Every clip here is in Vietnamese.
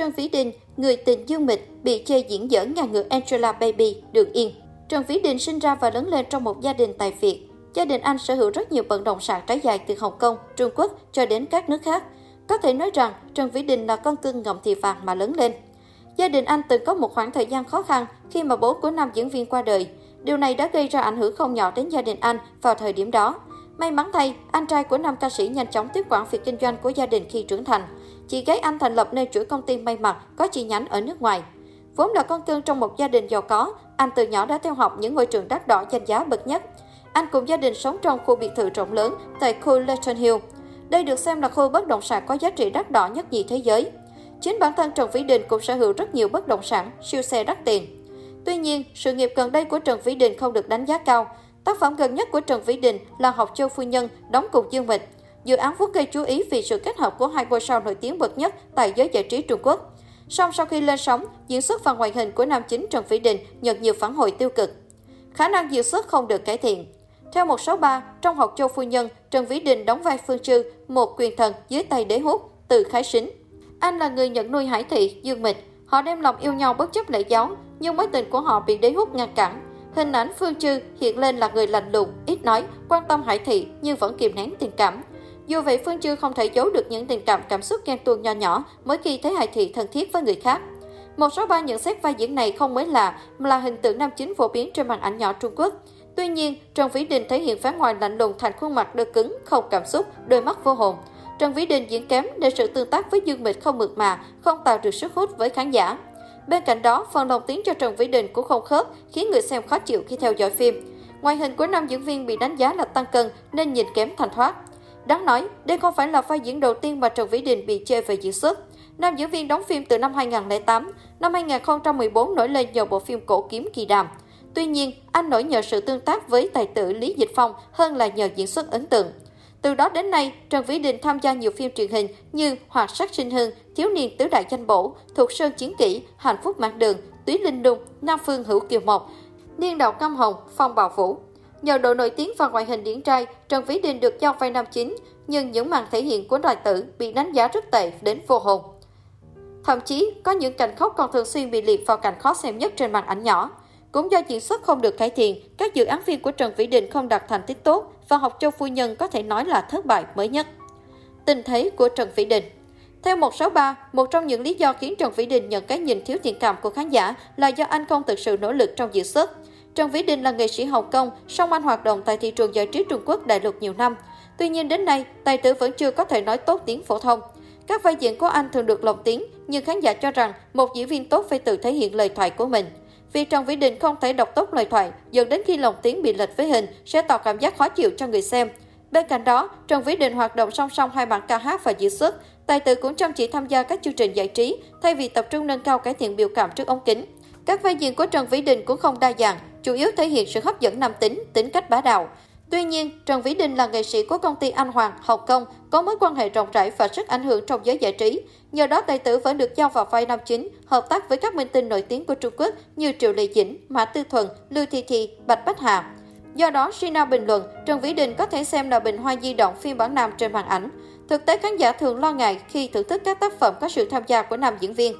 Trần Vĩ Đình, người tình Dương Mịch, bị chê diễn dở ngàn ngược Angela Baby, được yên. Trần Vĩ Đình sinh ra và lớn lên trong một gia đình tài Việt. Gia đình anh sở hữu rất nhiều bất động sản trải dài từ Hồng Kông, Trung Quốc cho đến các nước khác. Có thể nói rằng Trần Vĩ Đình là con cưng ngậm thì vàng mà lớn lên. Gia đình anh từng có một khoảng thời gian khó khăn khi mà bố của nam diễn viên qua đời. Điều này đã gây ra ảnh hưởng không nhỏ đến gia đình anh vào thời điểm đó. May mắn thay, anh trai của nam ca sĩ nhanh chóng tiếp quản việc kinh doanh của gia đình khi trưởng thành. Chị gái anh thành lập nên chuỗi công ty may mặc có chi nhánh ở nước ngoài. Vốn là con cưng trong một gia đình giàu có, anh từ nhỏ đã theo học những ngôi trường đắt đỏ danh giá bậc nhất. Anh cùng gia đình sống trong khu biệt thự rộng lớn tại khu Leighton Hill. Đây được xem là khu bất động sản có giá trị đắt đỏ nhất nhì thế giới. Chính bản thân Trần Vĩ Đình cũng sở hữu rất nhiều bất động sản, siêu xe đắt tiền. Tuy nhiên, sự nghiệp gần đây của Trần Vĩ Đình không được đánh giá cao. Tác phẩm gần nhất của Trần Vĩ Đình là Học Châu Phu Nhân, đóng cùng Dương Mịch. Dự án vút gây chú ý vì sự kết hợp của hai ngôi sao nổi tiếng bậc nhất tại giới giải trí Trung Quốc. Song sau khi lên sóng, diễn xuất và ngoại hình của nam chính Trần Vĩ Đình nhận nhiều phản hồi tiêu cực. Khả năng diễn xuất không được cải thiện. Theo 163, trong Học Châu Phu Nhân, Trần Vĩ Đình đóng vai Phương Trư, một quyền thần dưới tay đế hút, từ khái sính. Anh là người nhận nuôi Hải Thị, Dương Mịch. Họ đem lòng yêu nhau bất chấp lễ giáo, nhưng mối tình của họ bị đế hút ngăn cản. Hình ảnh Phương Trư hiện lên là người lạnh lùng, ít nói, quan tâm Hải Thị nhưng vẫn kìm nén tình cảm. Dù vậy, Phương Trư không thể giấu được những tình cảm cảm xúc ghen tuông nho nhỏ mỗi khi thấy Hải Thị thân thiết với người khác. Một số ba nhận xét vai diễn này không mới lạ, mà là hình tượng nam chính phổ biến trên màn ảnh nhỏ Trung Quốc. Tuy nhiên, Trần Vĩ Đình thể hiện vẻ ngoài lạnh lùng thành khuôn mặt đơ cứng, không cảm xúc, đôi mắt vô hồn. Trần Vĩ Đình diễn kém để sự tương tác với Dương Mịch không mượt mà, không tạo được sức hút với khán giả. Bên cạnh đó, phần lồng tiếng cho Trần Vĩ Đình cũng không khớp, khiến người xem khó chịu khi theo dõi phim. Ngoại hình của nam diễn viên bị đánh giá là tăng cân nên nhìn kém thanh thoát. Đáng nói, đây không phải là vai diễn đầu tiên mà Trần Vĩ Đình bị chê về diễn xuất. Nam diễn viên đóng phim từ năm 2008, năm 2014 nổi lên nhờ bộ phim cổ kiếm kỳ đàm. Tuy nhiên, anh nổi nhờ sự tương tác với tài tử Lý Dịch Phong hơn là nhờ diễn xuất ấn tượng. Từ đó đến nay, Trần Vĩ Đình tham gia nhiều phim truyền hình như Hoạt sắc sinh hương, Thiếu niên tứ đại danh bổ, Thuộc sơn chiến kỷ, Hạnh phúc mạng đường, Túy Linh Đung, Nam Phương Hữu Kiều Mộc, Niên đạo Cam Hồng, Phong Bảo Vũ. Nhờ độ nổi tiếng và ngoại hình điển trai, Trần Vĩ Đình được giao vai nam chính, nhưng những màn thể hiện của tài tử bị đánh giá rất tệ đến vô hồn. Thậm chí, có những cảnh khóc còn thường xuyên bị liệt vào cảnh khó xem nhất trên màn ảnh nhỏ. Cũng do diễn xuất không được cải thiện, các dự án phim của Trần Vĩ Đình không đạt thành tích tốt và học châu phu nhân có thể nói là thất bại mới nhất. Tình thế của Trần Vĩ Đình theo 163, một trong những lý do khiến Trần Vĩ Đình nhận cái nhìn thiếu thiện cảm của khán giả là do anh không thực sự nỗ lực trong diễn xuất. Trần Vĩ Đình là nghệ sĩ Hồng Kông, song anh hoạt động tại thị trường giải trí Trung Quốc đại lục nhiều năm. Tuy nhiên đến nay, tài tử vẫn chưa có thể nói tốt tiếng phổ thông. Các vai diễn của anh thường được lồng tiếng, nhưng khán giả cho rằng một diễn viên tốt phải tự thể hiện lời thoại của mình. Vì Trần Vĩ Đình không thể đọc tốt lời thoại, dẫn đến khi lồng tiếng bị lệch với hình sẽ tạo cảm giác khó chịu cho người xem. Bên cạnh đó, Trần Vĩ Đình hoạt động song song hai mảng ca hát và diễn xuất. Tài tử cũng chăm chỉ tham gia các chương trình giải trí, thay vì tập trung nâng cao cải thiện biểu cảm trước ống kính. Các vai diễn của Trần Vĩ Đình cũng không đa dạng, chủ yếu thể hiện sự hấp dẫn nam tính, tính cách bá đạo. Tuy nhiên, Trần Vĩ Đình là nghệ sĩ của công ty Anh Hoàng, Hồng Kông, có mối quan hệ rộng rãi và sức ảnh hưởng trong giới giải trí. Nhờ đó, tài tử vẫn được giao vào vai nam chính, hợp tác với các minh tinh nổi tiếng của Trung Quốc như Triệu Lệ Dĩnh, Mã Tư Thuần, Lưu Thi Thi, Bạch Bách Hà. Do đó, Sina bình luận, Trần Vĩ Đình có thể xem là bình hoa di động phiên bản nam trên màn ảnh. Thực tế khán giả thường lo ngại khi thưởng thức các tác phẩm có sự tham gia của nam diễn viên.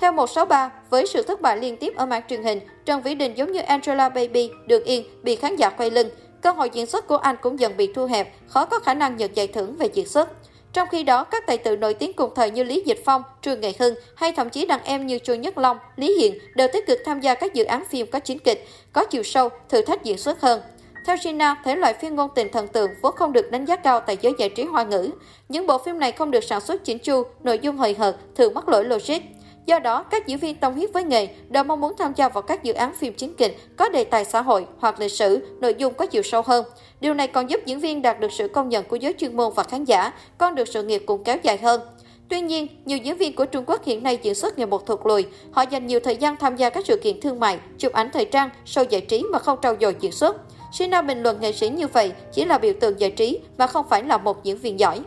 Theo 163, với sự thất bại liên tiếp ở màn truyền hình, Trần Vĩ Đình giống như Angela Baby, được yên, bị khán giả quay lưng. Cơ hội diễn xuất của anh cũng dần bị thu hẹp, khó có khả năng nhận giải thưởng về diễn xuất. Trong khi đó, các tài tử nổi tiếng cùng thời như Lý Dịch Phong, Trương Nghệ Hưng hay thậm chí đàn em như Chu Nhất Long, Lý Hiện đều tích cực tham gia các dự án phim có chính kịch, có chiều sâu, thử thách diễn xuất hơn. Theo Gina, thể loại phim ngôn tình thần tượng vốn không được đánh giá cao tại giới giải trí hoa ngữ. Những bộ phim này không được sản xuất chỉnh chu, nội dung hời hợt, thường mắc lỗi logic. Do đó, các diễn viên tâm huyết với nghề đều mong muốn tham gia vào các dự án phim chính kịch có đề tài xã hội hoặc lịch sử, nội dung có chiều sâu hơn. Điều này còn giúp diễn viên đạt được sự công nhận của giới chuyên môn và khán giả, con được sự nghiệp cũng kéo dài hơn. Tuy nhiên, nhiều diễn viên của Trung Quốc hiện nay diễn xuất ngày một thụt lùi. Họ dành nhiều thời gian tham gia các sự kiện thương mại, chụp ảnh thời trang, show giải trí mà không trau dồi diễn xuất. Sina bình luận nghệ sĩ như vậy chỉ là biểu tượng giải trí mà không phải là một diễn viên giỏi.